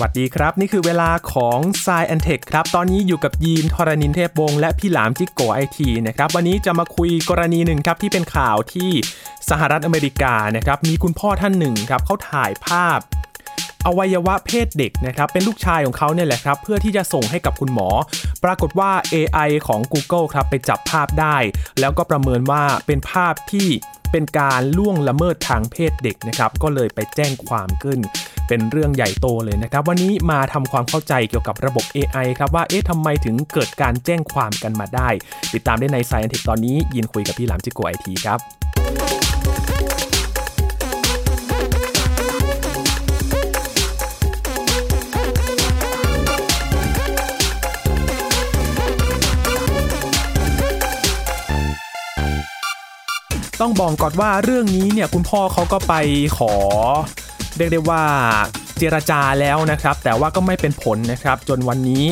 วัสดีครับ นี่คือเวลาของ s ซแอนเทคครับ ตอนนี้อยู่กับยีนทรณินเทพวงศ์และพี่หลามจิกโกไอทีนะครับ วันนี้จะมาคุยกรณีหนึ่งครับที่เป็นข่าวที่สหรัฐอเมริกานะครับ มีคุณพ่อท่านหนึ่งครับเขาถ่ายภาพ อวัยวะเพศเด็กนะครับเป็นลูกชายของเขาเนี่ยแหละครับเพื่อที่จะส่งให้กับคุณหมอ ปรากฏว่า AI ของ Google ครับไปจับภาพได้ แล้วก็ประเมินว่าเป็นภาพที่เป็นการล่วงละเมิดทางเพศเด็กนะครับ ก็เลยไปแจ้งความขึ้น เป็นเรื่องใหญ่โตเลยนะครับ วันนี้มาทำความเข้าใจเกี่ยวกับระบบ AI ครับว่าเอ๊ะทำไมถึงเกิดการแจ้งความกันมาได้ ติดตามได้ใน Science Tech ตอนนี้ยินคุยกับพี่หลามจิโกไอทีครับต้องบอกก่อนว่าเรื่องนี้เนี่ยคุณพ่อเขาก็ไปขอ เรียกได้ว่าเจรจาแล้วนะครับ แต่ว่าก็ไม่เป็นผลนะครับ จนวันนี้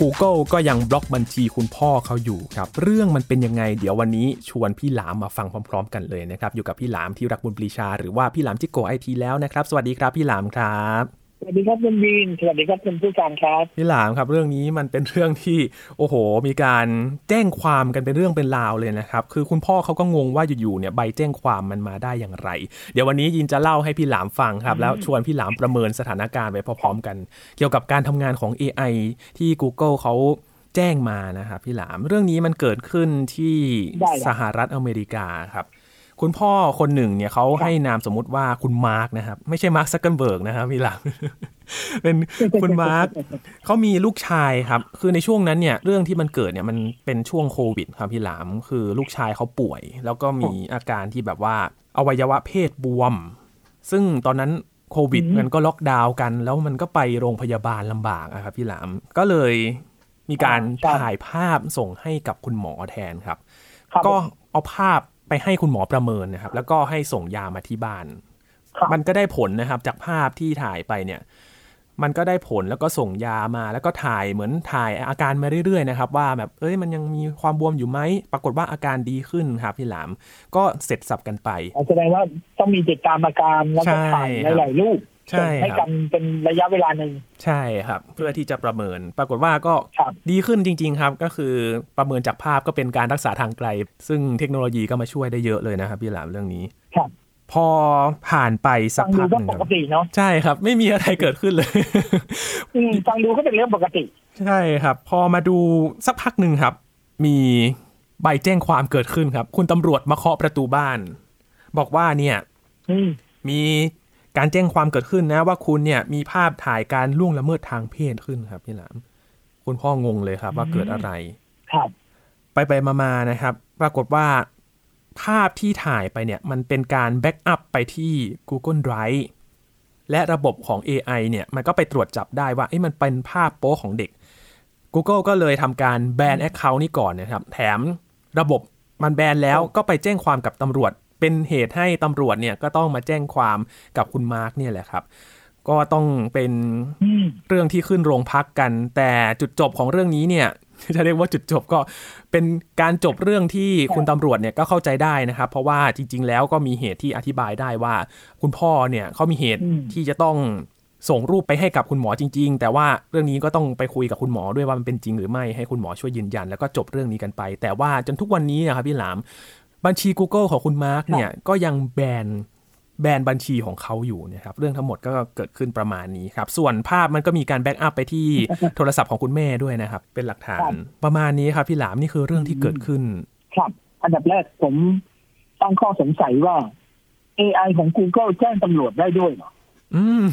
Google ก็ยังบล็อกบัญชีคุณพ่อเขาอยู่ครับ เรื่องมันเป็นยังไง เดี๋ยววันนี้ชวนพี่หลามมาฟังพร้อม ๆ กันเลยนะครับ อยู่กับพี่หลามที่รักบุญปรีชา หรือว่าพี่หลามจิโกไอทีแล้วนะครับ สวัสดีครับพี่หลามครับ สวัสดีครับคุณวีนสวัสดีครับคุณผู้การครับพี่หลามครับเรื่องนี้มันเป็นเรื่องที่โอ้โห มีการแจ้งความกันเป็นเรื่องเป็นราวเลยนะครับ คือคุณพ่อเขาก็งงว่าอยู่ๆเนี่ยใบแจ้งความมันมาได้อย่างไร เดี๋ยววันนี้ยินจะเล่าให้พี่หลามฟังครับ แล้วชวนพี่หลามประเมินสถานการณ์ไปพร้อมๆกัน เกี่ยวกับการทำงานของ AI ที่ Google เขาแจ้งมานะครับพี่หลามเรื่องนี้มันเกิดขึ้นที่ได้ครับสหรัฐอเมริกาครับ คุณพ่อคนหนึ่งเนี่ยเขาให้นามสมมุติว่าคุณมาร์กนะครับ ไม่ใช่มาร์คซักเคอร์เบิร์กนะครับพี่หลามเป็นคุณมาร์กเขามีลูกชายครับ คือในช่วงนั้นเนี่ยเรื่องที่มันเกิดเนี่ยมันเป็นช่วงโควิดครับพี่หลามคือลูกชายเขาป่วย แล้วก็มีอาการที่แบบว่าอวัยวะเพศบวม ซึ่งตอนนั้นโควิดอืมมันก็ล็อกดาวน์กัน แล้วมันก็ไปโรงพยาบาลลำบากอะครับพี่หลามก็เลยมีการถ่ายภาพส่งให้กับคุณหมอแทนครับครับก็เอาภาพ ไปให้คุณหมอประเมินนะครับ แล้วก็ให้ส่งยามาที่บ้านครับมันก็ได้ผลนะครับ จากภาพที่ถ่ายไปเนี่ย มันก็ได้ผลแล้วก็ส่งยามา แล้วก็ถ่ายเหมือนถ่ายอาการมาเรื่อยๆนะครับ ว่าแบบเอ้ยมันยังมีความบวมอยู่ไหมปรากฏว่าอาการดีขึ้นครับพี่หลาม ก็เสร็จสับกันไปอ๋อแสดงว่าต้องมีติดตามอาการแล้วก็ถ่ายใช่ครับหลายๆรูป ใช่ส่งให้ครับกันเป็นระยะเวลาหนึ่งใช่ครับ เพื่อที่จะประเมิน ปรากฏว่าก็ครับดีขึ้นจริง ๆ ครับ ก็คือประเมินจากภาพก็เป็นการรักษาทางไกล ซึ่งเทคโนโลยีก็มาช่วยได้เยอะเลยนะครับพี่หลามเรื่องนี้ครับพอผ่านไปสัฟักงดูพักก็หนึ่งปคกรับติเนาะใช่ครับ ไม่มีอะไรเกิดขึ้นเลยอืมฟังดูก็เป็นเรื่องปกติ ใช่ครับ พอมาดูสักพักหนึ่งครับ มีใบแจ้งความเกิดขึ้นครับ คุณตำรวจมาเคาะประตูบ้าน บอกว่าเนี่ยอืมมี การแจ้งความเกิดขึ้นนะว่าคุณเนี่ยมีภาพถ่ายการล่วงละเมิดทางเพศขึ้นครับพี่หลามคุณพ่องงเลยครับ ว่าเกิดอะไรครับไปไปมามาๆนะครับ ปรากฏว่าภาพที่ถ่ายไปเนี่ย มันเป็นการ backup ไปที่ Google Drive และระบบของ AI เนี่ย มันก็ไปตรวจจับได้ว่าเอ้ยมันเป็นภาพโป๊ของเด็ก Google ก็เลยทำการแบน Account นี้ก่อนนะครับ แถมระบบมันแบนแล้วก็ไปแจ้งความกับตำรวจ เป็นเหตุให้ตำรวจเนี่ยก็ต้องมาแจ้งความกับคุณมาร์กเนี่ยแหละครับ ก็ต้องเป็นอืมเรื่องที่ขึ้นโรงพักกัน แต่จุดจบของเรื่องนี้เนี่ยจะเรียกว่าจุดจบก็เป็นการจบเรื่องที่คุณตำรวจเนี่ยก็เข้าใจได้นะครับ เพราะว่าจริง ๆ แล้วก็มีเหตุที่อธิบายได้ว่า คุณพ่อเนี่ยเขามีเหตุอืมที่จะต้องส่งรูปไปให้กับคุณหมอจริง ๆ แต่ว่าเรื่องนี้ก็ต้องไปคุยกับคุณหมอด้วยว่ามันเป็นจริงหรือไม่ให้คุณหมอช่วยยืนยัน แล้วก็จบเรื่องนี้กันไป แต่ว่าจนทุกวันนี้นะครับพี่หลาม บัญชี Google ของคุณมาร์กเนี่ยก็ยังแบนแบนบัญชีของเขาอยู่นะครับเรื่องทั้งหมดก็เกิดขึ้นประมาณนี้ครับ ส่วนภาพมันก็มีการแบ็กอัพไปที่โทรศัพท์ของคุณแม่ด้วยนะครับ เป็นหลักฐานประมาณนี้ครับ พี่หลามนี่คือเรื่องที่เกิดขึ้น ครับ อันดับแรกผมตั้งข้อสงสัยว่า AI ของ Google แจ้งตำรวจได้ด้วยเหรออืม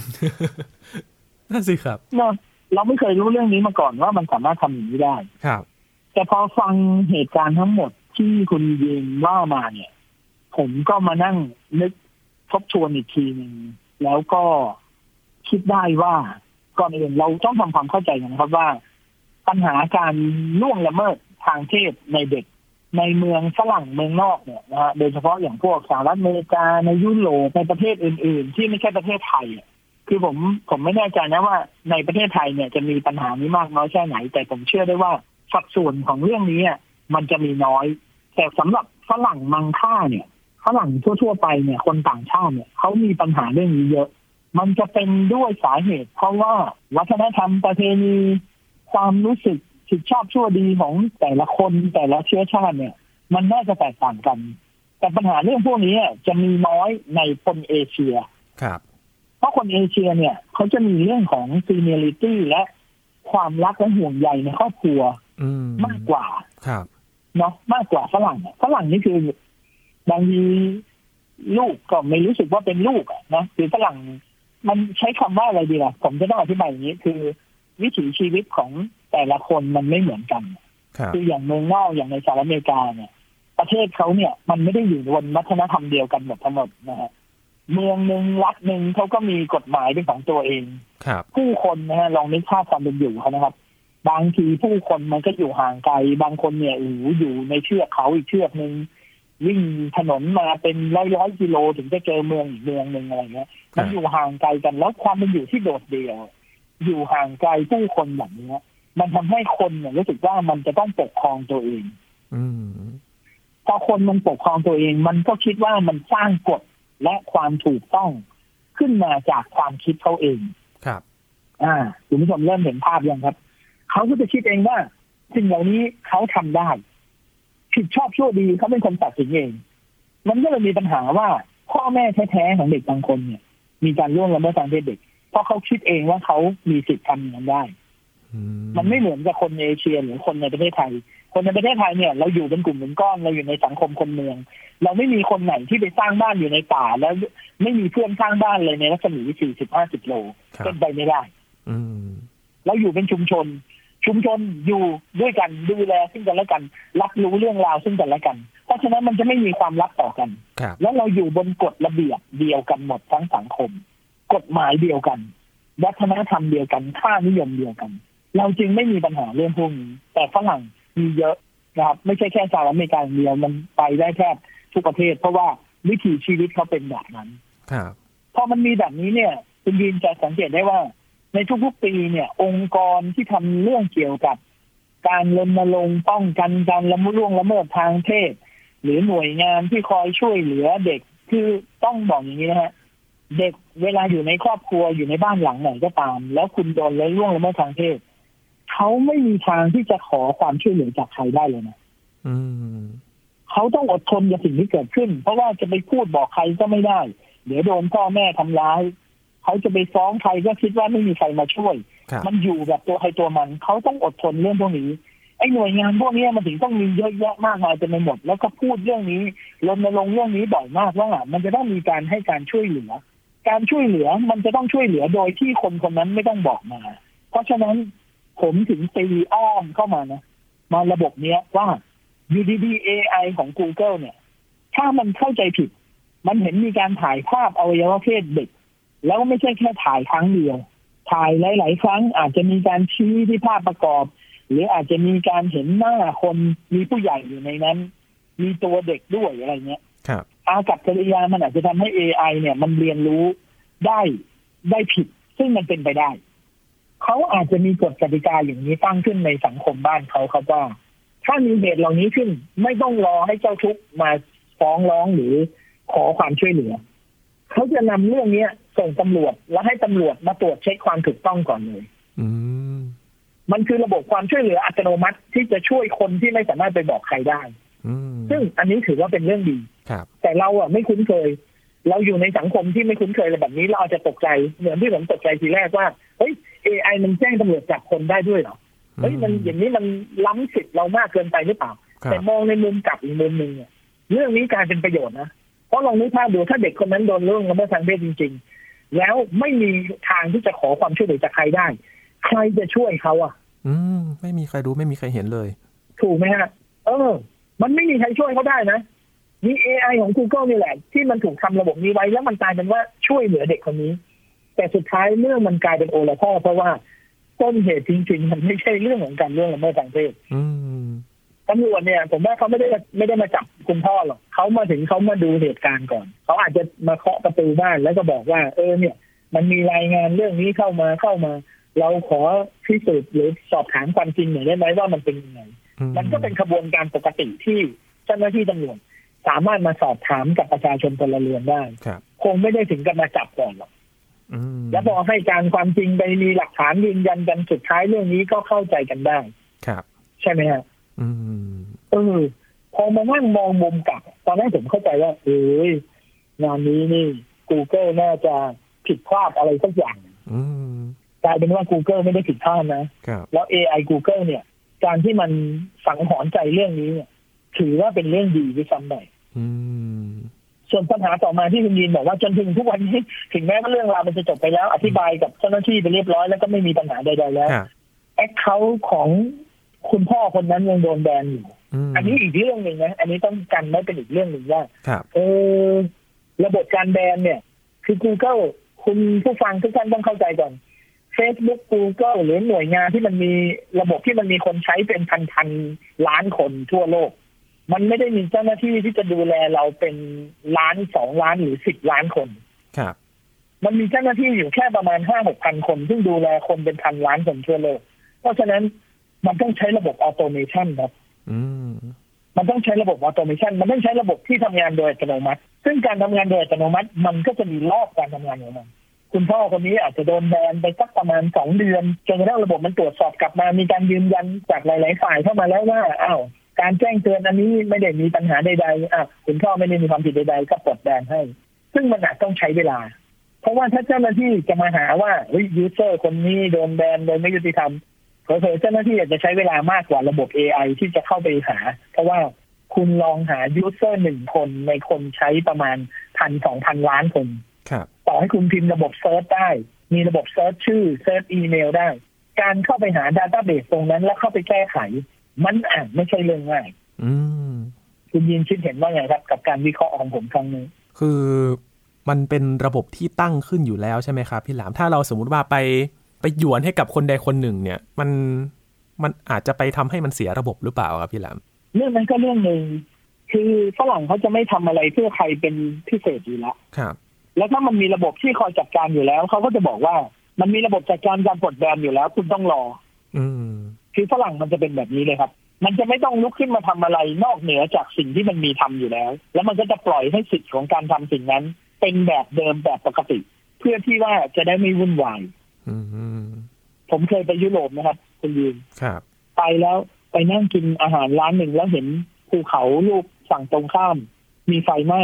นั่นสิครับเนอะเราไม่เคยรู้เรื่องนี้มาก่อนว่ามันสามารถทำอย่างนี้ได้ครับ แต่พอฟังเหตุการณ์ทั้งหมด ที่คุณยินว่ามาเนี่ย ผมก็มานั่งนึกทบทวนอีกทีหนึ่งแล้วก็คิดได้ว่าก่อนอื่นเราต้องทำความเข้าใจกันนะครับว่า ปัญหาการล่วงละเมิดทางเพศในเด็กในเมืองฝรั่งเมืองนอกเนี่ยนะฮะโดยเฉพาะอย่างพวกสหรัฐอเมริกาในยุโรปในประเทศอื่น ๆ ที่ไม่ใช่ประเทศไทยอะคือผมผมไม่แน่ใจนะว่า ในประเทศไทยเนี่ยจะมีปัญหานี้มากน้อยแค่ไหน แต่ผมเชื่อได้ว่าสัดส่วนของเรื่องนี้มันจะมีน้อย แต่สำหรับฝรั่งมังค่าเนี่ยฝรั่งทั่ว ๆ ไปเนี่ยคนต่างชาติเนี่ยเขามีปัญหาเรื่องนี้เยอะ มันจะเป็นด้วยสาเหตุ เพราะว่าวัฒนธรรมประเพณีความรู้สึกผิดชอบชั่วดีของแต่ละคนแต่ละเชื้อชาติเนี่ย มันน่าจะแตกต่างกัน แต่ปัญหาเรื่องพวกนี้จะมีน้อยในคนเอเชียครับ เพราะคนเอเชียเนี่ยเขาจะมีเรื่องของซีเนียริตี้และความรักและห่วงใยในครอบครัวอืมมากกว่าครับ เนาะมากกว่าฝรั่งอะฝรั่งนี่คือบางทีลูกก็ไม่รู้สึกว่าเป็นลูกอะนะคือฝรั่งมันใช้คำว่าอะไรดีล่ะ ผมจะต้องอธิบายอย่างนี้ คือ วิถีชีวิตของแต่ละคนมันไม่เหมือนกันครับคืออย่างเมืองนอกอย่างในสหรัฐอเมริกาเนี่ย ประเทศเขาเนี่ย มันไม่ได้อยู่บนวัฒนธรรมเดียวกันหมดทั้งหมดนะฮะเมืองหนึ่งรัฐหนึ่งเขาก็มีกฎหมายเป็นของตัวเอง ครับ ผู้คนนะฮะลองนึกภาพความเป็นอยู่เขานะครับ บางทีผู้คนมันก็อยู่ห่างไกล บางคนเนี่ยโอ้โหอยู่ในเชือกเขาอีกเชือกหนึ่งวิ่งถนนมาเป็นร้อยร้อยๆกิโลถึงจะเจอเมืองอีกเมืองหนึ่งอะไรเงี้ย มันอยู่ห่างไกลกันแล้วความเป็นอยู่ที่โดดเดี่ยว อยู่ห่างไกลผู้คนแบบเนี้ยมันทำให้คนเนี่ยรู้สึกว่ามันจะต้องปกครองตัวเอง อืมพอคนมันปกครองตัวเอง มันก็คิดว่ามันสร้างกฎและความถูกต้องขึ้นมาจากความคิดเขาเอง ครับ อ่าคุณผู้ชมเริ่มเห็นภาพยังครับ เขาก็จะคิดเองว่า สิ่งเหล่านี้เขาทำได้ผิดชอบชั่วดีเขาเป็นคนตัดสินเอง มันก็เลยมีปัญหาว่าพ่อแม่แท้ๆของเด็กบางคนเนี่ย มีการล่วงละเมิดทางเพศเด็ก เพราะเขาคิดเองว่าเขามีสิทธิ์ทำอย่างนั้นได้อืมันไม่เหมือนกับคนในเอเชียหรือคนในประเทศไทย คนในประเทศไทยเนี่ย เราอยู่เป็นกลุ่มเป็นก้อนเราอยู่ในสังคมคนเมือง เราไม่มีคนไหนที่ไปสร้างบ้านอยู่ในป่า แล้วไม่มีเพื่อนสร้างบ้านเลยในรัศมีสี่สิบห้าสิบโลครับเป็นไปไม่ได้อืมเราอยู่เป็นชุมชน ชุมชนอยู่ด้วยกันดูแลซึ่งกันและกัน รับรู้เรื่องราวซึ่งกันและกัน เพราะฉะนั้นมันจะไม่มีความลับต่อกันครับแล้วเราอยู่บนกฎระเบียบเดียวกันหมดทั้งสังคม กฎหมายเดียวกัน วัฒนธรรมเดียวกันค่านิยมเดียวกัน เราจึงไม่มีปัญหาเรื่องพวกนี้แต่ฝรั่งมีเยอะนะครับไม่ใช่แค่สหรัฐอเมริกาอย่างเดียวมันไปได้แทบทุกประเทศ เพราะว่าวิถีชีวิตเขาเป็นแบบนั้นครับพอมันมีแบบนี้เนี่ยคุณยินจะสังเกตได้ว่า ในทุกๆปีเนี่ย องค์กรที่ทำเรื่องเกี่ยวกับการรณรงค์ป้องกันการละมุล่วงละเมิดทางเพศหรือหน่วยงานที่คอยช่วยเหลือเด็กคือต้องบอกอย่างนี้นะฮะเด็กเวลาอยู่ในครอบครัวอยู่ในบ้านหลังไหนก็ตาม แล้วคุณโดนละล่วงละเมิดทางเพศเขาไม่มีทางที่จะขอความช่วยเหลือจากใครได้เลยนะอืมเขาต้องอดทนกับสิ่งที่เกิดขึ้น เพราะว่าจะไปพูดบอกใครก็ไม่ได้ เดี๋ยวโดนพ่อแม่ทำร้าย เขาจะไปฟ้องใครก็คิดว่าไม่มีใครมาช่วยครับมันอยู่แบบตัวใครตัวมันเขาต้องอดทนเรื่องพวกนี้ไอ้หน่วยงานพวกนี้มันถึงต้องมีเยอะแยะมากมายเต็มไปหมด แล้วก็พูดเรื่องนี้รณรงค์เรื่องนี้บ่อยมากว่ามันจะต้องมีการให้การช่วยเหลือ การช่วยเหลือมันจะต้องช่วยเหลือโดยที่คนคนนั้นไม่ต้องบอกมา เพราะฉะนั้นผมถึงตีอ้อมเข้ามานะมาระบบเนี้ยว่าอยู่ดีๆ AI ของ Google เนี่ย ถ้ามันเข้าใจผิด มันเห็นมีการถ่ายภาพอวัยวะเพศเด็ก แล้วไม่ใช่แค่ถ่ายครั้งเดียว ถ่ายหลาย ๆ ครั้งอาจจะมีการชี้ที่ภาพประกอบ หรืออาจจะมีการเห็นหน้าคนมีผู้ใหญ่อยู่ในนั้น มีตัวเด็กด้วยอะไรเงี้ยครับอากับกิริยามันอาจจะทำให้ AI เนี่ยมันเรียนรู้ได้ได้ผิด ซึ่งมันเป็นไปได้ เขาอาจจะมีกฎกติกาอย่างนี้ตั้งขึ้นในสังคมบ้านเขาครับว่า ถ้ามีเหตุเหล่านี้ขึ้น ไม่ต้องรอให้เจ้าทุกข์มาฟ้องร้องหรือขอความช่วยเหลือ เขาจะนำเรื่องเนี้ย ส่งตำรวจแล้วให้ตำรวจมาตรวจเช็คความถูกต้องก่อนเลยอืมมันคือระบบความช่วยเหลืออัตโนมัติที่จะช่วยคนที่ไม่สามารถไปบอกใครได้อืมซึ่งอันนี้ถือว่าเป็นเรื่องดีครับแต่เราอะไม่คุ้นเคย เราอยู่ในสังคมที่ไม่คุ้นเคยอะไรแบบนี้เราอาจจะตกใจเหมือนที่ผมตกใจทีแรกว่าเฮ้ย AI มันแจ้งตำรวจจับคนได้ด้วยเหรอเฮ้ยมันอย่างนี้มันล้ำสิทธิ์เรามากเกินไปหรือเปล่าครับแต่มองในมุมกลับอีกมุมหนึ่งเนี่ยเรื่องนี้กลายเป็นประโยชน์นะเพราะลองนึกภาพดูถ้าเด็กคนนั้นโดนเรื่องละเมิดทางเพศจริง ๆ แล้วไม่มีทางที่จะขอความช่วยเหลือจากใครได้ ใครจะช่วยเขาอะ อืม ไม่มีใครรู้ไม่มีใครเห็นเลย ถูกไหมฮะ เออ มันไม่มีใครช่วยเขาได้นะมี AI ของ Google นี่แหละ ที่มันถูกทำระบบนี้ไว้ แล้วมันกลายเป็นว่าช่วยเหลือเด็กคนนี้ แต่สุดท้ายเรื่องมันกลายเป็นโอละพ่อเพราะว่าต้นเหตุจริงๆมันไม่ใช่เรื่องของการเรื่องละเมิดทางเพศอืม ตำรวจเนี่ย ผมว่าเขาไม่ได้ไม่ได้มาจับคุณพ่อหรอกเขามาถึงเขามาดูเหตุการณ์ก่อน เขาอาจจะมาเคาะประตูบ้านแล้วก็บอกว่า เออเนี่ย มันมีรายงานเรื่องนี้เข้ามาเข้ามา เราขอพิสูจน์หรือสอบถามความจริงหน่อยได้ไหมว่ามันเป็นยังไงมันก็เป็นขบวนการปกติที่เจ้าหน้าที่ตำรวจสามารถมาสอบถามกับประชาชนพลเรือนได้ครับคงไม่ได้ถึงกับมาจับก่อนหรอกอืมแล้วพอให้การความจริงไปมีหลักฐานยืนยันกันสุดท้ายเรื่องนี้ก็เข้าใจกันได้ ครับ ใช่ไหมฮะ อืมเออพอมานั่งมองมุมกลับ ตอนแรกผมเข้าใจว่า เอ้ยงานนี้นี่ Google น่าจะผิดพลาดอะไรสักอย่างอืมกลายเป็นว่า Google ไม่ได้ผิดพลาดนะครับแล้ว AI Google เนี่ย การที่มันสังหรณ์ใจเรื่องนี้เนี่ย ถือว่าเป็นเรื่องดีด้วยซ้ำไปอืมส่วนปัญหาต่อมาที่คุณยินบอกว่าจนถึงทุกวันนี้ ถึงแม้ว่าเรื่องราวมันจะจบไปแล้ว อธิบายกับเจ้าหน้าที่ไปเรียบร้อยแล้วก็ไม่มีปัญหาใดๆแล้วครับแอคเคาท์ของ คุณพ่อคนนั้นยังโดนแบนอยู่มอันนี้อีกเรื่องหนึ่งนะ อันนี้ต้องกันไว้เป็นอีกเรื่องหนึ่งว่าครับเออระบบการแบนเนี่ย คือ Google คุณผู้ฟังทุกท่านต้องเข้าใจก่อน Facebook Google หรือหน่วยงานที่มันมีระบบที่มันมีคนใช้เป็นพันๆล้านคนทั่วโลก มันไม่ได้มีเจ้าหน้าที่ที่จะดูแลเราเป็นล้านสองล้านหรือสิบล้านคน ครับ มันมีเจ้าหน้าที่อยู่แค่ประมาณห้าหกพันคน ซึ่งดูแลคนเป็นพันล้านคนทั่วโลก เพราะฉะนั้น มันต้องใช้ระบบ automation ครับอืมมันต้องใช้ระบบ automation มันต้องใช้ระบบที่ทำงานโดยอัตโนมัติ ซึ่งการทำงานโดยอัตโนมัติ มันก็จะมีรอบการทำงานของมันคุณพ่อคนนี้อาจจะโดนแบนไปสักประมาณสองเดือนจนกระทั่งระบบมันตรวจสอบกลับมา มีการยืนยันจากหลาย ๆ ฝ่ายเข้ามาแล้วว่าอ้าวการแจ้งเตือนอันนี้ไม่ได้มีปัญหาใดๆอะคุณพ่อไม่ได้มีความผิดใด ๆ ก็ปลดแบนให้ ซึ่งมันอาจต้องใช้เวลา เพราะว่าถ้าเจ้าหน้าที่จะมาหาว่าเฮ้ย user คนนี้โดนแบนโดยไม่ยุติธรรม เผลอๆเจ้าหน้าที่อาจจะใช้เวลามากกว่าระบบ AI ที่จะเข้าไปหา เพราะว่าคุณลองหา user หนึ่งคนในคนใช้ประมาณพันสองพันล้านคนครับต่อให้คุณพิมพ์ระบบ search ได้ มีระบบ search ชื่อ search อีเมลได้ การเข้าไปหา database ตรงนั้น แล้วเข้าไปแก้ไข มันอาจไม่ใช่เรื่องง่ายอืมคุณยินคิดเห็นว่าไงครับ กับการวิเคราะห์ของผมครั้งนี้คือมันเป็นระบบที่ตั้งขึ้นอยู่แล้วใช่ไหมครับ พี่หลามถ้าเราสมมุติว่าไป ไปหยวนให้กับคนใดคนหนึ่ง เนี่ย มันมันอาจจะไปทำให้มันเสียระบบหรือเปล่าครับพี่หลามเรื่องนั้นก็เรื่องหนึ่งคือฝรั่งเขาจะไม่ทำอะไรเพื่อใครเป็นพิเศษอยู่แล้วครับ แล้วถ้ามันมีระบบที่คอยจัดการอยู่แล้วเขาก็จะบอกว่ามันมีระบบจัดการการปลดแบนอยู่แล้ว คุณต้องรอ อืมคือฝรั่งมันจะเป็นแบบนี้เลยครับ มันจะไม่ต้องลุกขึ้นมาทำอะไรนอกเหนือจากสิ่งที่มันมีทำอยู่แล้ว แล้วมันก็จะปล่อยให้สิทธิ์ของการทำสิ่งนั้น เป็นแบบเดิมแบบปกติ เพื่อที่ว่าจะได้ไม่วุ่นวายอืม ผมเคยไปยุโรปนะครับ คุณยืนครับ ไปแล้วไปนั่งกินอาหารร้านหนึ่งแล้วเห็นภูเขาลูกฝั่งตรงข้าม มีไฟไหม้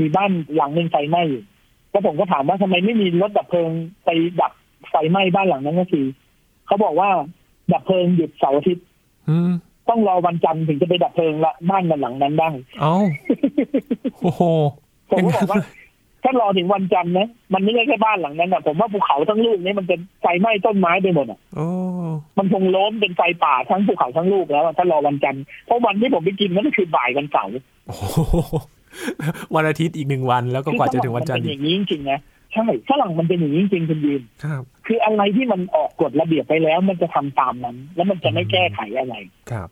มีบ้านหลังหนึ่งไฟไหม้อยู่แล้วผมก็ถามว่าทำไมไม่มีรถดับเพลิงไปดับไฟไหม้บ้านหลังนั้นก็คือเขาบอกว่าดับเพลิงหยุดเสาร์อาทิตย์อืมต้องรอวันจันทร์ถึงจะไปดับเพลิงละบ้านมันหลังนั้นได้ เอ้าโอ้โหผมก็บอกว่า ถ้ารอถึงวันจันทร์นะมันไม่ใช่แค่บ้านหลังนั้นอะผมว่าภูเขาทั้งลูกนี้มันเป็นไฟไหม้ต้นไม้ไปหมดอะโอ้มันคงล้มเป็นไฟป่าทั้งภูเขาทั้งลูกแล้วอะถ้ารอวันจันทร์เพราะวันที่ผมไปกินนั่นก็คือบ่ายวันเสาร์โอ้โหวันอาทิตย์อีกหนึ่งวันแล้วก็กว่าจะถึงวันจันทร์คือฝอีรั่งมันเป็นอย่างนี้จริงๆนะใช่ฝรั่งมันเป็นอย่างนี้จริงๆคุณยืนครับ คืออะไรที่มันออกกฎระเบียบไปแล้ว มันจะทำตามนั้น แล้วมันจะไม่แก้ไขอะไรครับ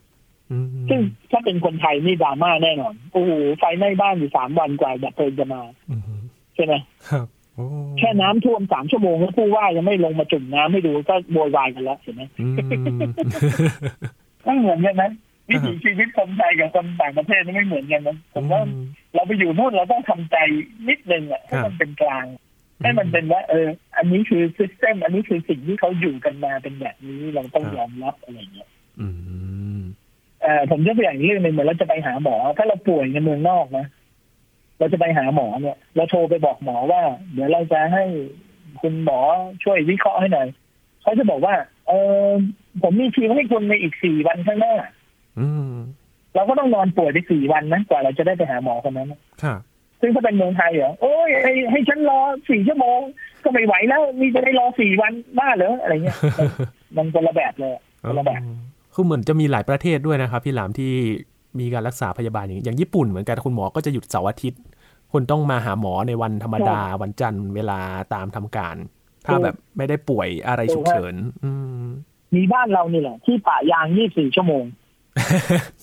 อืมซึ่งถ้าเป็นคนไทยนี่ดราม่าแน่นอน โอ้โหไฟไหม้บ้านอยู่สามวันกว่าดับเพลิงจะมาอืม ใช่ไหมครับโอ้แค่น้ำท่วมสามชั่วโมงแล้วผู้ว่ายังไม่ลงมาจุ่มน้ำให้ดูก็โวยวายกันแล้วเห็นไหมอืมไม่เหมือนกันนะวิถีชีวิตคนไทยกับคนต่างประเทศนี่ไม่เหมือนกันนะผมว่าเราไปอยู่นู่นเราต้องทำใจนิดนึงอะให้มันเป็นกลางให้มันเป็นว่าเออ อันนี้คือซิสเต็มอันนี้คือสิ่งที่เขาอยู่กันมาเป็นแบบนี้เราต้องยอมรับอะไรเงี้ยอืมเออผมยกตัวอย่างอีกเรื่องหนึ่งเหมือนเราจะไปหาหมอ ถ้าเราป่วยในเมืองนอกนะ เราจะไปหาหมอเนี่ย เราโทรไปบอกหมอว่า เดี๋ยวเราจะให้คุณหมอช่วยวิเคราะห์ให้หน่อยเขาจะบอกว่า เออผมมีคิวให้คุณในอีกสี่วันข้างหน้าอืมเราก็ต้องนอนป่วยไปสี่วันนะกว่าเราจะได้ไปหาหมอคนนั้นนะครับซึ่งถ้าเป็นเมืองไทยเหรอโอ้ยให้ให้ฉันรอสี่ชั่วโมง ก็ไม่ไหวแล้วมีจะได้รอสี่วันบ้าเหรออะไรเงี้ยมันคนละแบบเลยคนละแบบคือเหมือนจะมีหลายประเทศด้วยนะครับ พี่หลามที่มีการรักษาพยาบาลอย่างอย่างญี่ปุ่นเหมือนกันคุณหมอก็จะหยุดเสาร์อาทิตย์ คุณต้องมาหาหมอในวันธรรมดาวันจันทร์เวลาตามทำการ ถ้าแบบไม่ได้ป่วยอะไรฉุกเฉิน อืมมีบ้านเรานี่แหละ ที่ป่ายางยี่สี่ชั่วโมง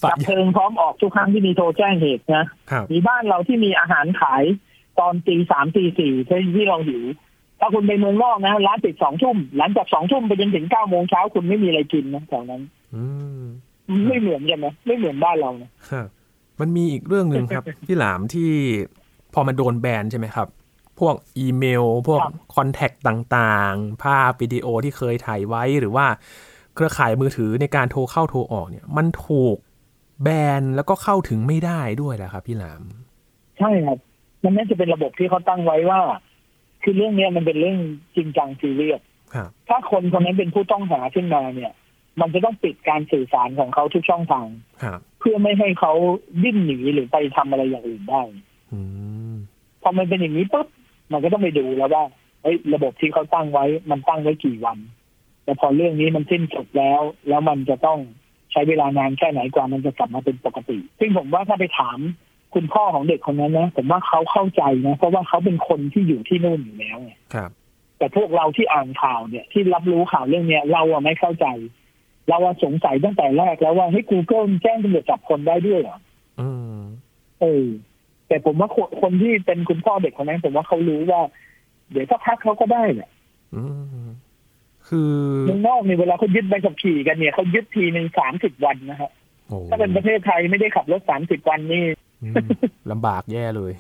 ฝากดับเพลิงพร้อมออกทุกครั้งที่มีโทรแจ้งเหตุนะครับมีบ้านเราที่มีอาหารขายตอนตีสามตีสี่ที่เราหิว ถ้าคุณไปเมืองนอกนะ ร้านปิดสองทุ่ม หลังจากสองทุ่มไปจนถึงเก้าโมงเช้าคุณไม่มีอะไรกินนะแถวนั้นอืมไม่เหมือนกันนะไม่เหมือนบ้านเรานะครับมันมีอีกเรื่องหนึ่งครับ พี่หลามที่ พอมันโดนแบนใช่ไหมครับ พวกอีเมล พวกคอนแทคต่างๆ ภาพวิดีโอที่เคยถ่ายไว้หรือว่าเครือข่ายมือถือในการโทรเข้าโทรออกเนี่ย มันถูกแบนแล้วก็เข้าถึงไม่ได้ด้วยแหละครับพี่หลาม ใช่ครับมันน่าจะเป็นระบบที่เขาตั้งไว้ว่า คือเรื่องเนี้ยมันเป็นเรื่องจริงจังซีเรียสครับถ้าคนคนนั้นเป็นผู้ต้องหาขึ้นมาเนี่ย มันจะต้องปิดการสื่อสารของเขาทุกช่องทางครับเพื่อไม่ให้เขาดิ้นหนีหรือไปทำอะไรอย่างอื่นได้อืม พอมันเป็นอย่างนี้ปุ๊บมันก็ต้องไปดูแล้วว่าเอ้ยระบบที่เขาตั้งไว้ มันตั้งไว้กี่วัน แต่พอเรื่องนี้มันสิ้นสุดแล้ว แล้วมันจะต้องใช้เวลานานแค่ไหนกว่ามันจะกลับมาเป็นปกติ ซึ่งผมว่าถ้าไปถามคุณพ่อของเด็กคนนั้นนะผมว่าเขาเข้าใจนะ เพราะว่าเขาเป็นคนที่อยู่ที่นู่นอยู่แล้วไงครับแต่พวกเราที่อ่านข่าวเนี่ย ที่รับรู้ข่าวเรื่องเนี้ย เราอะไม่เข้าใจ เราอะสงสัยตั้งแต่แรกแล้วว่าเฮ้ย Google แจ้งตำรวจจับคนได้ด้วยเหรออืมเออ แต่ผมว่าคนคนที่เป็นคุณพ่อเด็กคนนั้นผมว่าเขารู้ว่า เดี๋ยวสักพักเขาก็ได้แหละอืมคือเมืองนอกเนี่ยเวลาเขายึดใบขับขี่กันเนี่ยเขายึดทีหนึ่งสามสิบวันนะฮะโอ้ถ้าเป็นประเทศไทยไม่ได้ขับรถสามสิบวันนี่อืมลำบากแย่เลย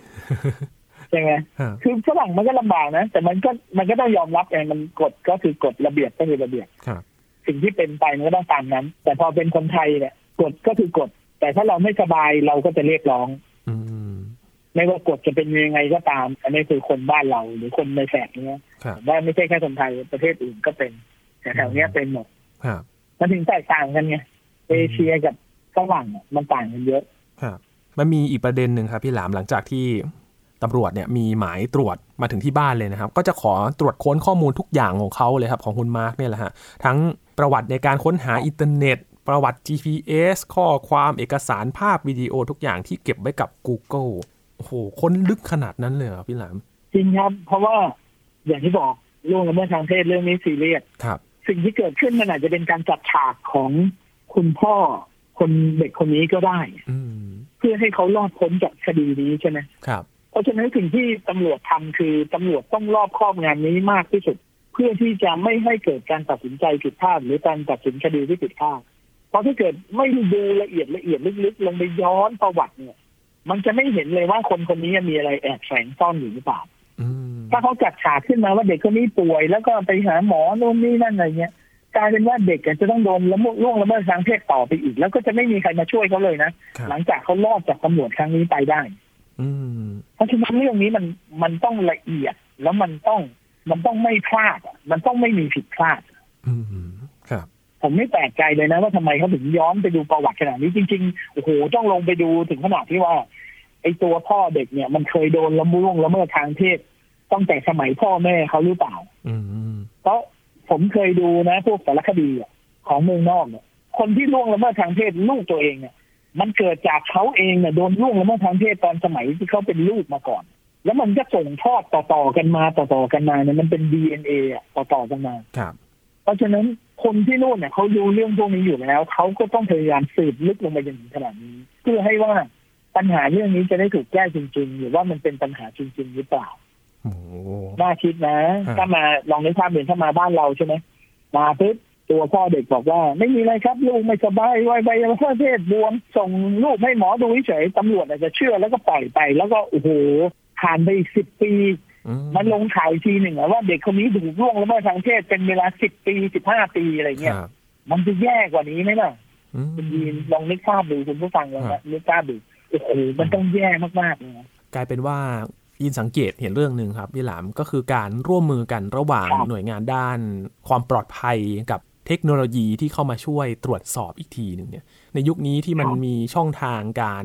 ใช่ไหมฮะคือฝรั่งมันก็ลำบากนะ แต่มันก็มันก็ต้องยอมรับไงมันกฎก็คือกฎระเบียบก็คือระเบียบครับสิ่งที่เป็นไปมันก็ต้องตามนั้น แต่พอเป็นคนไทยเนี่ยกฎก็คือกฎแต่ถ้าเราไม่สบายเราก็จะเรียกร้อง อืม ไม่ว่ากฎจะเป็นยังไงก็ตาม อันนี้คือคนบ้านเราหรือคนในแถบเนี้ยครับผมว่าไม่ใช่แค่คนไทยประเทศอื่นก็เป็นแต่แถวเนี้ยเป็นหมดครับมันถึงแตกต่างกันไงเอเชียกับฝรั่งอะมันต่างกันเยอะครับมันมีอีกประเด็นหนึ่งครับพี่หลามหลังจากที่ตำรวจเนี่ยมีหมายตรวจมาถึงที่บ้านเลยนะครับ ก็จะขอตรวจค้นข้อมูลทุกอย่างของเขาเลยครับของคุณมาร์กเนี่ยแหละฮะทั้งประวัติในการค้นหาอินเทอร์เน็ต ประวัติ GPS ข้อความเอกสารภาพวิดีโอทุกอย่างที่เก็บไว้กับ Google โอ้โหค้นลึกขนาดนั้นเลยเหรอพี่หลามจริงครับ เพราะว่าอย่างที่บอกล่วงละเมิดทางเพศเรื่องนี้ซีเรียสครับ สิ่งที่เกิดขึ้นมันอาจจะเป็นการจัดฉากของคุณพ่อคนเด็กคนนี้ก็ได้ อืมเพื่อให้เขารอดพ้นจากคดีนี้ใช่ไหมครับ เพราะฉะนั้นสิ่งที่ตำรวจทำคือตำรวจต้องรอบครอบงานนี้มากที่สุด เพื่อที่จะไม่ให้เกิดการตัดสินใจผิดพลาดหรือการตัดสินคดีที่ผิดพลาดเพราะถ้าเกิดไม่ดูละเอียดละเอียดลึกๆ ลงไปย้อนประวัติเนี่ย มันจะไม่เห็นเลยว่าคนคนนี้มีอะไรแอบแฝงซ่อนอยู่หรือเปล่าอืมถ้าเขาจัดฉากขึ้นมาว่าเด็กคนนี้ป่วยแล้วก็ไปหาหมอโน่นนี่นั่นอะไรเงี้ยกลายเป็นว่าเด็กอะจะต้องโดนละเมิดล่วงละเมิดทางเพศต่อไปอีก แล้วก็จะไม่มีใครมาช่วยเขาเลยนะครับหลังจากเขารอดจากตำรวจครั้งนี้ไปได้อืมเพราะฉะนั้นเรื่องนี้มันมันต้องละเอียดแล้วมันต้องมันต้องไม่พลาดอะมันต้องไม่มีผิดพลาดอืมครับ ผมไม่แปลกใจเลยนะว่าทำไมเขาถึงย้อนไปดูประวัติขนาดนี้จริงๆโอ้โหต้องลงไปดูถึงขนาดที่ว่าไอ้ ตัวพ่อเด็กเนี่ย มันเคยโดนละมุล่วงละเมิดทางเพศตั้งแต่สมัยพ่อแม่เขาหรือเปล่าอืมเพราะผมเคยดูนะ พวกสารคดีอะของเมืองนอกเนี่ย คนที่ล่วงละเมิดทางเพศลูกตัวเองเนี่ย มันเกิดจากเขาเองเนี่ยโดนล่วงละเมิดทางเพศตอนสมัยที่เขาเป็นลูกมาก่อน แล้วมันก็ส่งทอดต่อๆกันมาต่อๆกันมาเนี่ยมันเป็น DNA อะต่อๆกันมาครับ เพราะฉะนั้นคนที่นู่นเนี่ยเขารู้เรื่องพวกนี้อยู่แล้วเขาก็ต้องพยายามสืบลึกลงไปจนถึงขนาดนี้ เพื่อให้ว่า ปัญหาเรื่องนี้จะได้ถูกแก้จริง ๆ หรือว่ามันเป็นปัญหาจริง ๆ หรือเปล่าโอ้โหน่าคิดนะครับถ้ามาลองนึกภาพเห็นถ้ามาบ้านเราใช่ไหมมาปุ๊บตัวพ่อเด็กบอกว่า ไม่มีอะไรครับ ลูกไม่สบายวัยใบประเภทบวมส่งลูกให้หมอดูเฉยๆตำรวจอาจจะเชื่อแล้วก็ปล่อยไป แล้วก็โอ้โหผ่านไปอีกสิบปีอืมันลงข่าวอีกทีหนึ่งอะว่าเด็กคนนี้ถูกล่วงละเมิดทางเพศเป็นเวลาสิบปีสิบห้าปีอะไรเงี้ยครับมันจะแย่กว่านี้ไหมล่ะอืมคุณยีนลองนึกภาพดูคุณผู้ฟังลองครับนึกภาพดู โอ้โหมันต้องแย่มากๆเลยนะกลายเป็นว่ายินสังเกตเห็นเรื่องหนึ่งครับพี่หลามก็คือการร่วมมือกันระหว่างครับหน่วยงานด้านความปลอดภัยกับเทคโนโลยีที่เข้ามาช่วยตรวจสอบอีกทีหนึ่งเนี่ย ในยุคนี้ที่มันมีช่องทางการ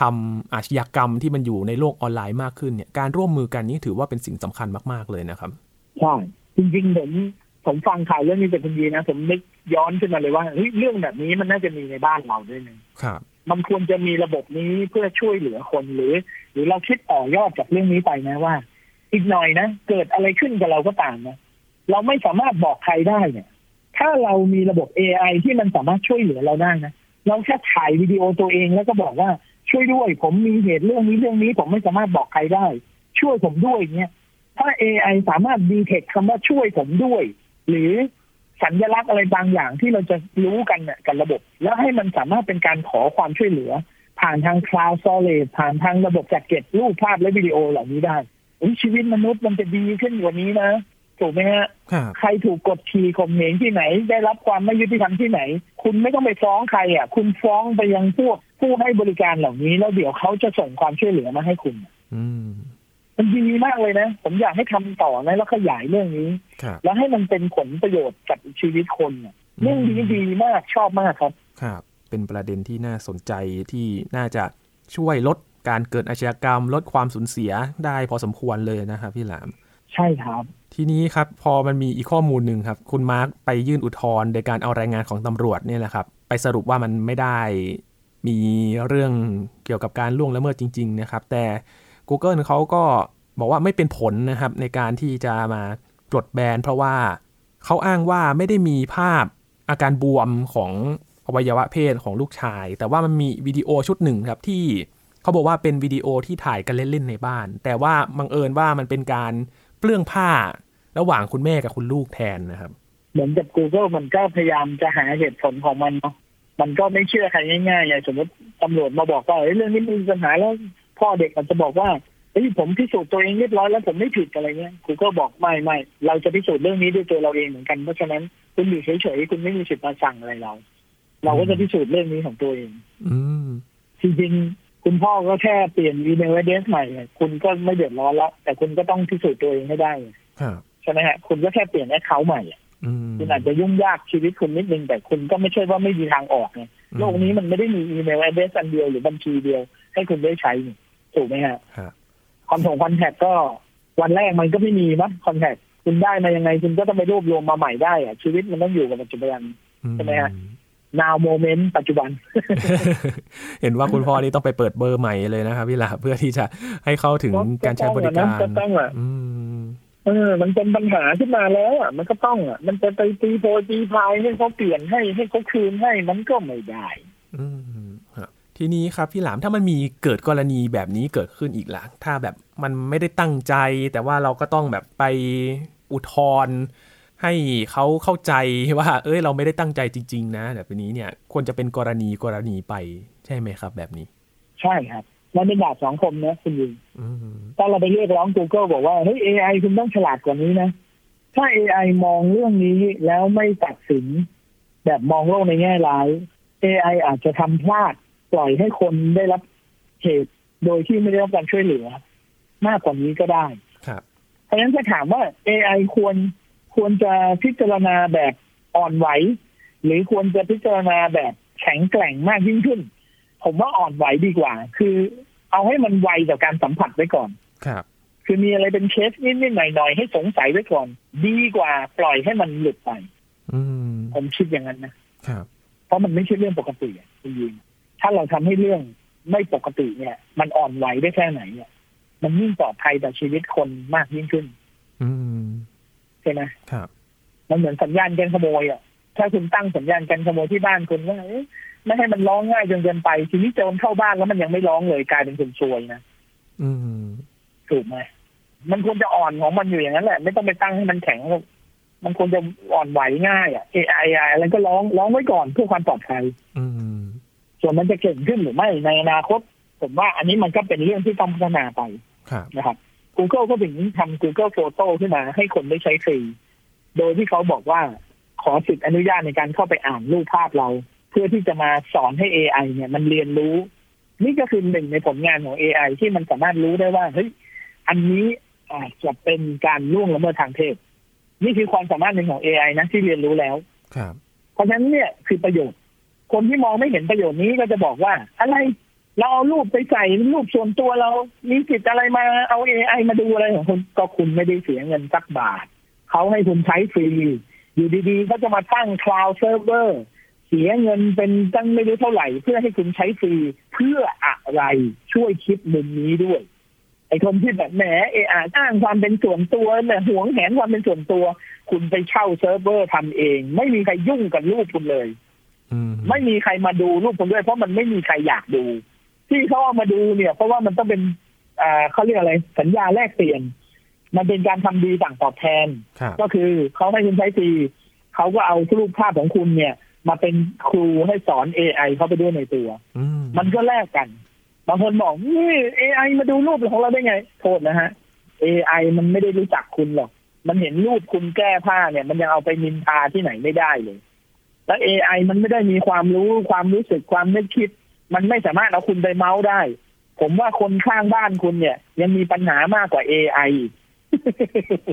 ทำอาชญากรรมที่มันอยู่ในโลกออนไลน์มากขึ้นเนี่ยการร่วมมือกันนี่ถือว่าเป็นสิ่งสำคัญมากๆเลยนะครับใช่จริงๆผมผมฟังข่าวเรื่องนี้จากคุณยีนะผมนึกย้อนขึ้นมาเลยว่าเฮ้ยเรื่องแบบนี้มันน่าจะมีในบ้านเราด้วยนะครับ มันควรจะมีระบบนี้เพื่อช่วยเหลือคนหรือ หรือเราคิดต่อยอดจากเรื่องนี้ไปนะว่า อีกหน่อยนะเกิดอะไรขึ้นกับเราก็ตามนะเราไม่สามารถบอกใครได้เนี่ย ถ้าเรามีระบบ AI ที่มันสามารถช่วยเหลือเราได้นะเราแค่ถ่ายวิดีโอตัวเองแล้วก็บอกว่าช่วยด้วย ผมมีเหตุเรื่องนี้เรื่องนี้ ผมไม่สามารถบอกใครได้ ช่วยผมด้วยเนี่ยถ้า AI สามารถดีเทคคำว่าช่วยผมด้วย หรือ สัญลักษณ์อะไรบางอย่างที่เราจะรู้กันเนี่ยกับระบบ แล้วให้มันสามารถเป็นการขอความช่วยเหลือ ผ่านทาง cloud storage ผ่านทางระบบจัดเก็บรูปภาพและวิดีโอเหล่านี้ได้อุ๊ยชีวิตมนุษย์มันจะดีขึ้นกว่านี้นะถูกไหมฮะครับใครถูกกดขี่ข่มเหงที่ไหน ได้รับความไม่ยุติธรรมที่ไหน คุณไม่ต้องไปฟ้องใครอะ คุณฟ้องไปยังพวกผู้ให้บริการเหล่านี้ แล้วเดี๋ยวเขาจะส่งความช่วยเหลือมาให้คุณ อืม มันดีมากเลยนะ ผมอยากให้ทำต่อนะแล้วขยายเรื่องนี้ครับแล้วให้มันเป็นผลประโยชน์กับชีวิตคนน่ะเรื่องนี้ดีมากชอบมากครับ ครับ เป็นประเด็นที่น่าสนใจที่น่าจะช่วยลดการเกิดอาชญากรรม ลดความสูญเสียได้พอสมควรเลยนะครับพี่หลาม ใช่ครับ ทีนี้ครับพอมันมีอีกข้อมูลหนึ่งครับ คุณมาร์คไปยื่นอุทธรณ์โดยการเอารายงานของตำรวจเนี่ยแหละครับ ไปสรุปว่ามันไม่ได้มีเรื่องเกี่ยวกับการล่วงละเมิดจริง ๆ นะครับ แต่ Google เขาก็บอกว่าไม่เป็นผลนะครับในการที่จะมาปลดแบนเพราะว่าเขาอ้างว่าไม่ได้มีภาพอาการบวมของอวัยวะเพศของลูกชาย แต่ว่ามันมีวิดีโอชุดหนึ่งครับที่เขาบอกว่าเป็นวิดีโอที่ถ่ายกันเล่นๆในบ้าน แต่ว่าบังเอิญว่ามันเป็นการเปลื้องผ้าระหว่างคุณแม่กับคุณลูกแทนนะครับ เหมือนกับ Google มันก็พยายามจะหาเหตุผลของมันเนาะมันก็ไม่เชื่อใครง่ายๆอย่างสมมติตำรวจมาบอกว่าเฮ้ยเรื่องนี้มีปัญหาแล้ว พ่อเด็กอาจจะบอกว่าเฮ้ยผมพิสูจน์ตัวเองเรียบร้อยแล้วผมไม่ผิดอะไรเงี้ย Google บอกไม่ไม่เราจะพิสูจน์เรื่องนี้ด้วยตัวเราเองเหมือนกันเพราะฉะนั้นคุณอยู่เฉยๆคุณไม่มีสิทธิ์มาสั่งอะไรเรา เราก็จะพิสูจน์เรื่องนี้ของตัวเอง อืมจริงๆคุณพ่อก็แค่เปลี่ยนอีเมล address ใหม่อะคุณก็ไม่เดือดร้อนแล้วแต่คุณก็ต้องพิสูจน์ตัวเองให้ได้ครับใช่ไหมฮะคุณก็แค่เปลี่ยนแอคเคาท์ใหม่อะอืมคุณอาจจะยุ่งยากชีวิตคุณนิดนึงแต่คุณก็ไม่ใช่ว่าไม่มีทางออกไงโลกนี้มันไม่ได้มีอีเมล address อันเดียวหรือบัญชีเดียว ให้คุณได้ใช้นี่ ถูกไหมฮะครับคอนโทรคอนแทคก็วันแรกมันก็ไม่มีมั้คอนแทคคุณได้มายังไง คุณก็ต้องไปรวบรวมมาใหม่ได้อะชีวิตมันต้องอยู่กับปัจจุบันใช่ไหมฮะ now moment ปัจจุบัน เห็นว่าคุณพ่อนี่ต้องไปเปิดเบอร์ใหม่เลยนะครับพี่หลาเพื่อที่จะให้เข้าถึงการใช้บริการก็ต้องอะอืมเออ มันเป็นปัญหาขึ้นมาแล้วอะ มันก็ต้องอะ มันจะไปตีโพยตีพายให้เขาเปลี่ยนให้ให้เขาคืนให้มันก็ไม่ได้ อืมครับ ทีนี้ครับพี่หลามถ้ามันมีเกิดกรณีแบบนี้เกิดขึ้นอีกล่ะถ้าแบบมันไม่ได้ตั้งใจ แต่ว่าเราก็ต้องแบบไปอุทธรณ์ให้เขาเข้าใจว่า เอ้ยเราไม่ได้ตั้งใจจริง ๆ นะแบบนี้เนี่ยควรจะเป็นกรณีกรณีไปใช่ไหมครับ แบบนี้ ใช่ครับมันเป็นดาบสองคมนะคุณยิงอืมถ้าเราไปเรียกร้อง Google บอกว่าเฮ้ย AI คุณต้องฉลาดกว่านี้นะ ถ้า AI มองเรื่องนี้แล้วไม่ตัดสิน แบบมองโลกในแง่ร้าย AI อาจจะทำพลาด ปล่อยให้คนได้รับเหตุโดยที่ไม่ได้รับการช่วยเหลือ มากกว่านี้ก็ได้ครับเพราะฉะนั้นถ้าถามว่า AI ควรควรจะพิจารณาแบบอ่อนไหว หรือควรจะพิจารณาแบบแข็งแกร่งมากยิ่งขึ้น ผมว่าอ่อนไหวดีกว่า คือเอาให้มันไวต่อการสัมผัสไว้ก่อนครับ คือมีอะไรเป็นเคสนิดๆหน่อยๆให้สงสัยไว้ก่อน ดีกว่าปล่อยให้มันหลุดไป อืมผมคิดอย่างนั้นนะครับ เพราะมันไม่ใช่เรื่องปกติอะจริงๆ ถ้าเราทำให้เรื่องไม่ปกติเนี่ย มันอ่อนไหวได้แค่ไหนเนี่ย มันยิ่งปลอดภัยต่อชีวิตคนมากยิ่งขึ้น อืมใช่ไหมครับ มันเหมือนสัญญาณการขโมยอะถ้าคุณตั้งสัญญาณการขโมยที่บ้านคุณว่าเอ๊ะไม่ให้มันร้องง่ายจนเกินไป ทีนี้โจรเข้าบ้านแล้วมันยังไม่ร้องเลยกลายเป็นคนซวยนะอืมถูกไหมมันควรจะอ่อนของมันอยู่อย่างนั้นแหละ ไม่ต้องไปตั้งให้มันแข็งหรอกมันควรจะอ่อนไหวง่ายอะ AI อะไรก็ร้องร้องไว้ก่อนเพื่อความปลอดภัย อืม ส่วนมันจะเก่งขึ้นหรือไม่ในอนาคต ผมว่าอันนี้มันก็เป็นเรื่องที่ต้องพัฒนาไปครับนะครับ Google ก็ถึงทำ Google Photo ขึ้นมาให้คนได้ใช้ฟรี โดยที่เขาบอกว่าขอสิทธิอนุญาตในการเข้าไปอ่านรูปภาพเรา เพื่อที่จะมาสอนให้ AI เนี่ย มันเรียนรู้ นี่ก็คือหนึ่งในผลงานของ AI ที่มันสามารถรู้ได้ว่าเฮ้ยอันนี้อาจจะเป็นการล่วงละเมิดทางเพศนี่คือความสามารถหนึ่งของ AI นะที่เรียนรู้แล้วครับเพราะฉะนั้นเนี่ยคือประโยชน์ คนที่มองไม่เห็นประโยชน์นี้ก็จะบอกว่า อะไรเราเอารูปไปใส่รูปส่วนตัวเรา มีสิทธิ์อะไรมาเอา AI มาดูอะไรของคุณก็คุณไม่ได้เสียเงินสักบาท เขาให้คุณใช้ฟรี อยู่ดีๆเขาจะมาตั้ง cloud server เวอร์เสียเงินเป็นตั้งไม่รู้เท่าไหร่ เพื่อให้คุณใช้ฟรีเพื่ออะไรช่วยคิดมุมนี้ด้วย ไอ้คนที่แบบแหมเออาอ้างความเป็นส่วนตัวเนี่หวงแหนความเป็นส่วนตัว คุณไปเช่าเซิร์ฟเวอร์ทำเอง ไม่มีใครยุ่งกับรูปคุณเลย ไม่มีใครมาดูรูปคุณด้วยเพราะมันไม่มีใครอยากดู ที่เขาเอามาดูเนี่ย เพราะว่ามันต้องเป็นอ่าเขาเรียกอะไร สัญญาแลกเปลี่ยน มันเป็นการทำดีต่างตอบแทนครับก็คือเขาให้คุณใช้ฟรีเขาก็เอารูปภาพของคุณเนี่ย มาเป็นครูให้สอน AI เข้าไปด้วยในตัวอืมมันก็แลกกัน บางคนบอกนี่ AI มาดูรูปของเราได้ไง โทษนะฮะ AI มันไม่ได้รู้จักคุณหรอก มันเห็นรูปคุณแก้ผ้าเนี่ย มันยังเอาไปนินทาที่ไหนไม่ได้เลย แล้ว AI มันไม่ได้มีความรู้ความรู้สึกความนึกคิด มันไม่สามารถเอาคุณไปเมาส์ได้ ผมว่าคนข้างบ้านคุณเนี่ย ยังมีปัญหามากกว่า AI อีก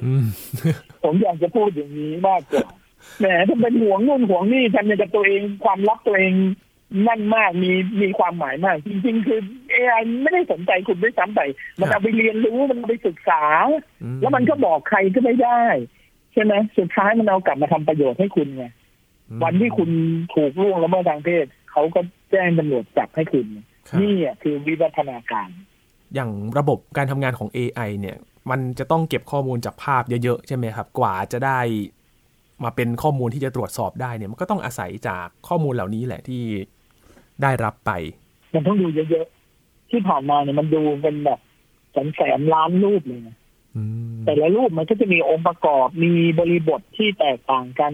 อืมผมอยากจะพูดอย่างนี้มากกว่าแหมถ้าเป็นห่วงนู่นห่วงนี่ทำอย่างกับตัวเองความลับตัวเองนั่นมากมีมีความหมายมาก จริง ๆ คือ AI ไม่ได้สนใจคุณด้วยซ้ำไปมันเอาไปเรียนรู้มันเอาไปศึกษาอืแล้วมันก็บอกใครก็ไม่ได้ ใช่ไหมสุดท้ายมันเอากลับมาทำประโยชน์ให้คุณไงอืม วันที่คุณถูกล่วงละเมิดทางเพศเขาก็แจ้งตำรวจจับให้คุณครับนี่อะคือวิวัฒนาการ อย่างระบบการทำงานของ AI เนี่ย มันจะต้องเก็บข้อมูลจากภาพเยอะๆ ใช่ไหมครับ กว่าจะได้มาเป็นข้อมูลที่จะตรวจสอบได้เนี่ย มันก็ต้องอาศัยจากข้อมูลเหล่านี้แหละที่ได้รับไป มันต้องดูเยอะๆ ที่ผ่านมาเนี่ยมันดูเป็นแบบแสนแสนล้านรูปเลยนะอืมแต่ละรูปมันก็จะมีองค์ประกอบมีบริบทที่แตกต่างกัน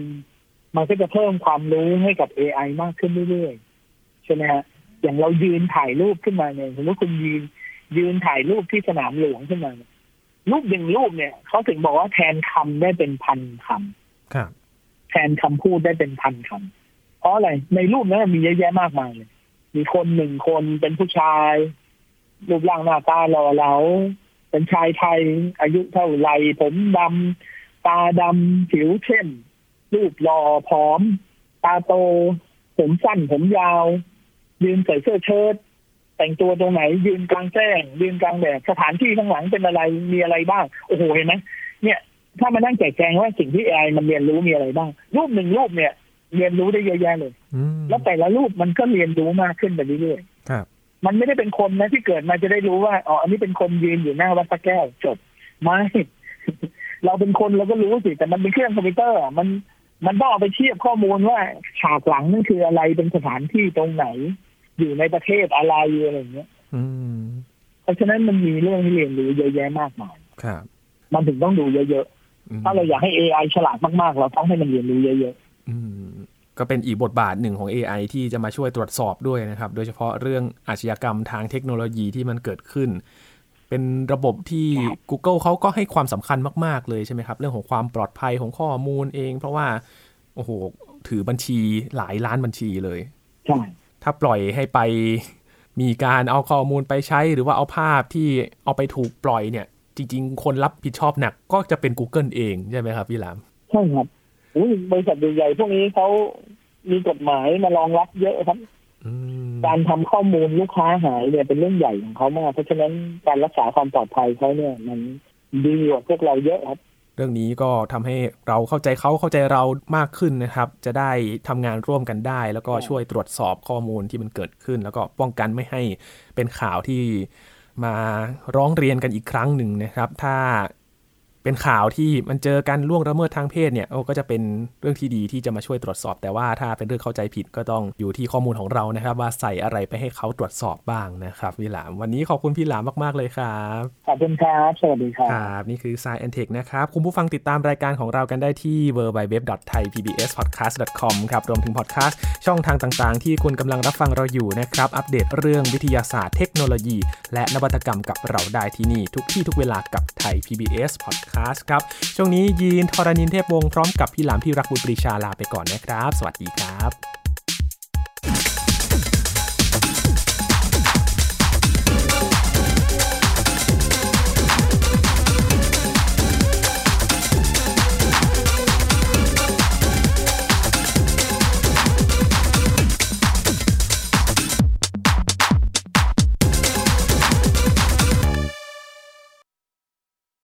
มันก็จะเพิ่มความรู้ให้กับ AI มากขึ้นเรื่อยๆใช่ไหมฮะอย่างเรายืนถ่ายรูปขึ้นมาเนี่ยสมมติคุณยืน ยืนถ่ายรูปที่สนามหลวงขึ้นมาเนี่ยรูปหนึ่งรูปเนี่ยเขาถึงบอกว่าแทนคำได้เป็นพันคำครับ แทนคำพูดได้เป็นพันคำเพราะอะไรในรูปนั้นมีเยอะแยะมากมายเลยมีคนหนึ่งคนเป็นผู้ชาย รูปร่างหน้าตาหล่อเหลาเป็นชายไทย อายุเท่าไหรผมดำตาดำผิวเข้ม รูปหล่อผอม ตาโต ผมสั้นผมยาว ยืนใส่เสื้อเชิ้ตแต่งตัวตรงไหน ยืนกลางแจ้ง ยืนกลางแดดสถานที่ข้างหลังเป็นอะไรมีอะไรบ้าง โอ้โหเห็นไหมเนี่ยถ้ามานั่งแจกแจงว่าสิ่งที่ AI มันเรียนรู้มีอะไรบ้าง รูปหนึ่งรูปเนี่ย เรียนรู้ได้เยอะแยะเลยอืมแล้วแต่ละรูปมันก็เรียนรู้มากขึ้นไปเรื่อยครับๆมันไม่ได้เป็นคนนะที่เกิดมาจะได้รู้ว่าอ๋ออันนี้เป็นคนยืนอยู่หน้าวัดพระแก้วจบไม่เราเป็นคนเราก็รู้สิแต่มันเป็นเครื่องคอมพิวเตอร์อะมัน มันต้องเอาไปเทียบข้อมูลว่าฉากหลังนั่นคืออะไรเป็นสถานที่ตรงไหน อยู่ในประเทศอะไรอะไรอย่างเงี้ยอืมเพราะฉะนั้นมันมีเรื่องที่เรียนรู้เยอะแยะมากมายครับมันถึงต้องดูเยอะอืมๆถ้าเราอยากให้ AI ฉลาดมากๆ เราต้องให้มันเรียนรู้เยอะอืมก็เป็นอีกบทบาทหนึ่งของ AI ที่จะมาช่วยตรวจสอบด้วยนะครับ โดยเฉพาะเรื่องอาชญากรรมทางเทคโนโลยีที่มันเกิดขึ้น เป็นระบบที่ Google เขาก็ให้ความสำคัญมาก ๆ เลยใช่ไหมครับ เรื่องของความปลอดภัยของข้อมูลเอง เพราะว่า โอ้โห ถือบัญชีหลายล้านบัญชีเลยๆใช่ ถ้าปล่อยให้ไปมีการเอาข้อมูลไปใช้ หรือว่าเอาภาพที่เอาไปถูกปล่อยเนี่ย จริง ๆ คนรับผิดชอบหนักก็จะเป็น Google เองใช่ไหมครับพี่หลามใช่ครับอุ้ยบริษัทใหญ่ๆพวกนี้เขามีกฎหมายมารองรับเยอะครับอืม การทำข้อมูลลูกค้าหายเนี่ยเป็นเรื่องใหญ่ของเขามากเพราะฉะนั้นการรักษาความปลอดภัยเขาเนี่ย มันดีกว่าพวกเราเยอะครับเรื่องนี้ก็ทำให้เราเข้าใจเขาเข้าใจเรามากขึ้นนะครับ จะได้ทำงานร่วมกันได้ แล้วก็ครับช่วยตรวจสอบข้อมูลที่มันเกิดขึ้น แล้วก็ป้องกันไม่ให้เป็นข่าวที่มาร้องเรียนกันอีกครั้งหนึ่งนะครับ ถ้า เป็นข่าวที่มันเจอการล่วงละเมิดทางเพศเนี่ยโอ้ก็จะเป็นเรื่องที่ดีที่จะมาช่วยตรวจสอบ แต่ว่าถ้าเป็นเรื่องเข้าใจผิดก็ต้องอยู่ที่ข้อมูลของเรานะครับ ว่าใส่อะไรไปให้เขาตรวจสอบบ้างนะครับพี่หลาม วันนี้ขอบคุณพี่หลามมาก ๆ เลยครับขอบคุณครับสวัสดีครับครับนี่คือ Science and Tech นะครับ คุณผู้ฟังติดตามรายการของเรากันได้ที่ www.thaipbspodcast.com ครับรวมถึงพอดแคสต์ช่องทางต่างๆ ที่คุณกำลังรับฟังเราอยู่นะครับอัปเดตเรื่องวิทยาศาสตร์เทคโนโลยี และนวัตกรรมกับเราได้ที่นี่ทุกที่ทุกเวลากับไทย PBS Podcast ครับ ช่วงนี้ยีนทรณินเทพวงศ์พร้อมกับพี่หลามที่รักบุญปรีชาลาไปก่อนนะครับ สวัสดีครับ